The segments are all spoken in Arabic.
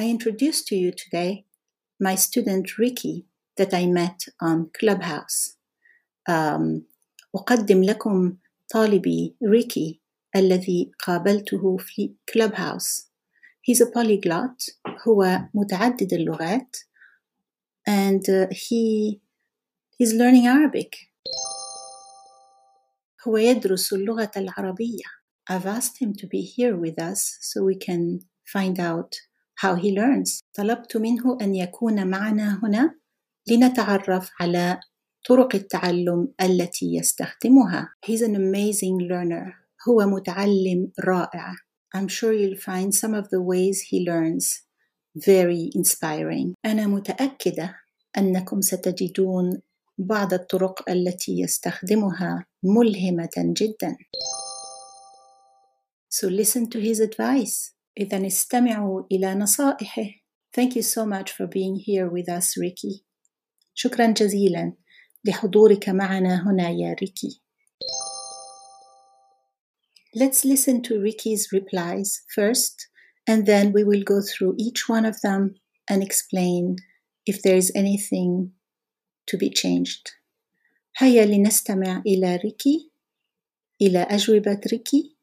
I introduce to you today my student Ricky that I met on Clubhouse. Um, أقدم لكم طالبي ريكي الذي قابلته في Clubhouse. He's a polyglot هو متعدد اللغات and uh, he he's learning Arabic. هو يدرس اللغة العربية. I've asked him to be here with us so we can find out how he learns. طلبت منه أن يكون معنا هنا لنتعرف على طرق التعلم التي يستخدمها. He's an amazing learner. هو متعلم رائع. I'm sure you'll find some of the ways he learns very inspiring. أنا متأكدة أنكم ستجدون بعض الطرق التي يستخدمها ملهمة جدا. So listen to his advice. إذا استمعوا إلى نصائحه. Thank you so much for being here with us, Ricky. شكرا جزيلا لحضورك معنا هنا يا ريكي. Let's listen to Ricky's replies first, and then we will go through each one of them and explain if there is anything to be changed. هيا لنستمع إلى ريكي إلى أجوبة ريكي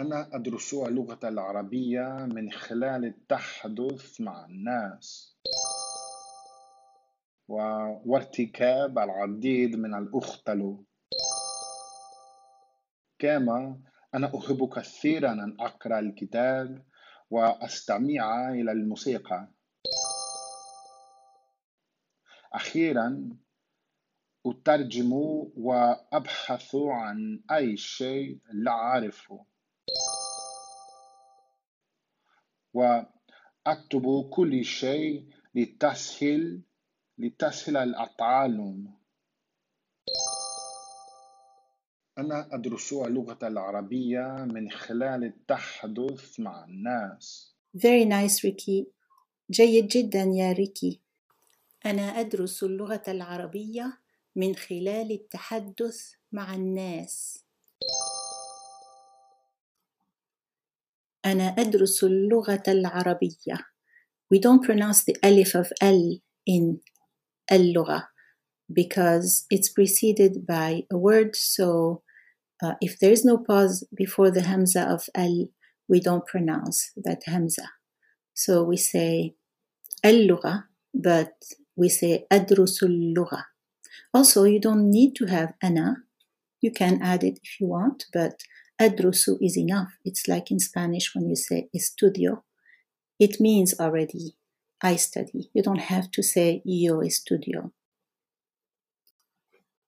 أنا أدرس اللغة العربية من خلال التحدث مع الناس. وارتكاب العديد من الأخطل كما أنا أحب كثيرا أن أقرأ الكتاب وأستمع إلى الموسيقى. أخيرا أترجم وأبحث عن أي شيء لا أعرفه. وأكتب كل شيء لتسهل لتسهل التعلم أنا أدرس اللغة العربية من خلال التحدث مع الناس. Very nice Ricky. جيد جدا يا ريكي. أنا أدرس اللغة العربية من خلال التحدث مع الناس. أنا أدرس اللغة العربية. We don't pronounce the alif of L in اللغة because it's preceded by a word. So uh, if there is no pause before the hamza of L, we don't pronounce that hamza. So we say اللغة, but we say أدرس اللغة. Also, you don't need to have أنا. You can add it if you want, but أدرس is enough. It's like in Spanish when you say estudio. It means already I study. You don't have to say yo estudio.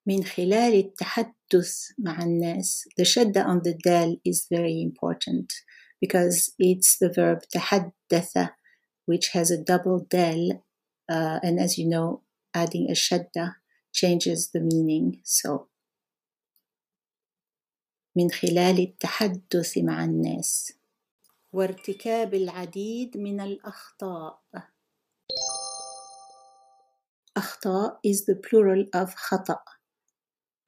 من خلال التحدث مع الناس the شدة on the dal is very important because it's the verb تحدث which has a double dal uh, and as you know adding a shadda changes the meaning so من خلال التحدث مع الناس. وارتكاب العديد من الأخطاء. أخطاء is the plural of خطأ.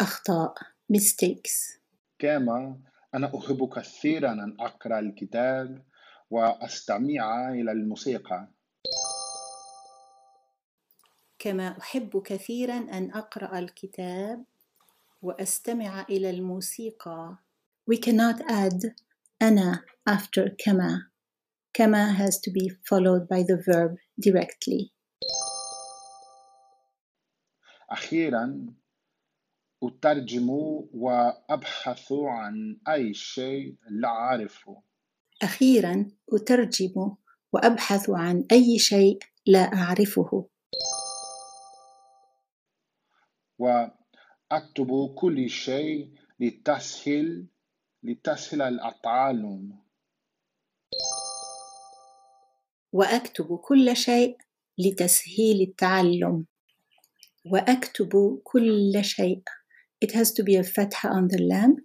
أخطاء mistakes. كما أنا أحب كثيرا أن أقرأ الكتاب وأستمع إلى الموسيقى. كما أحب كثيرا أن أقرأ الكتاب وأستمع إلى الموسيقى. We cannot add أنا after كما. كما has to be followed by the verb directly. أخيرا أترجم وأبحث عن أي شيء لا أعرفه. أخيرا أترجم وأبحث عن أي شيء لا أعرفه. وأكتب كل شيء لتسهل لتسهل التعلم وأكتب كل شيء لتسهيل التعلم وأكتب كل شيء it has to be a fatha on the lam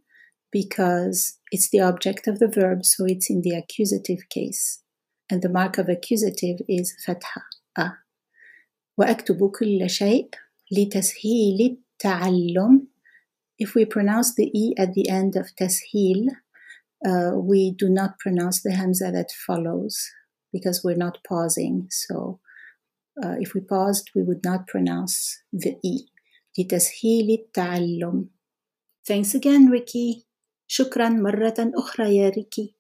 because it's the object of the verb, so it's in the accusative case. And the mark of accusative is fatha. A. وأكتب كل شيء لتسهيل التعلم. If we pronounce the E at the end of تسهيل, uh, we do not pronounce the hamza that follows because we're not pausing. So uh, if we paused, we would not pronounce the E. لتسهيل التعلم. Thanks again, Ricky. شكرا مرة أخرى يا ريكي.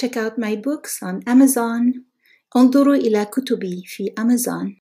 Check out my books on Amazon. انظروا إلى كتبي في Amazon.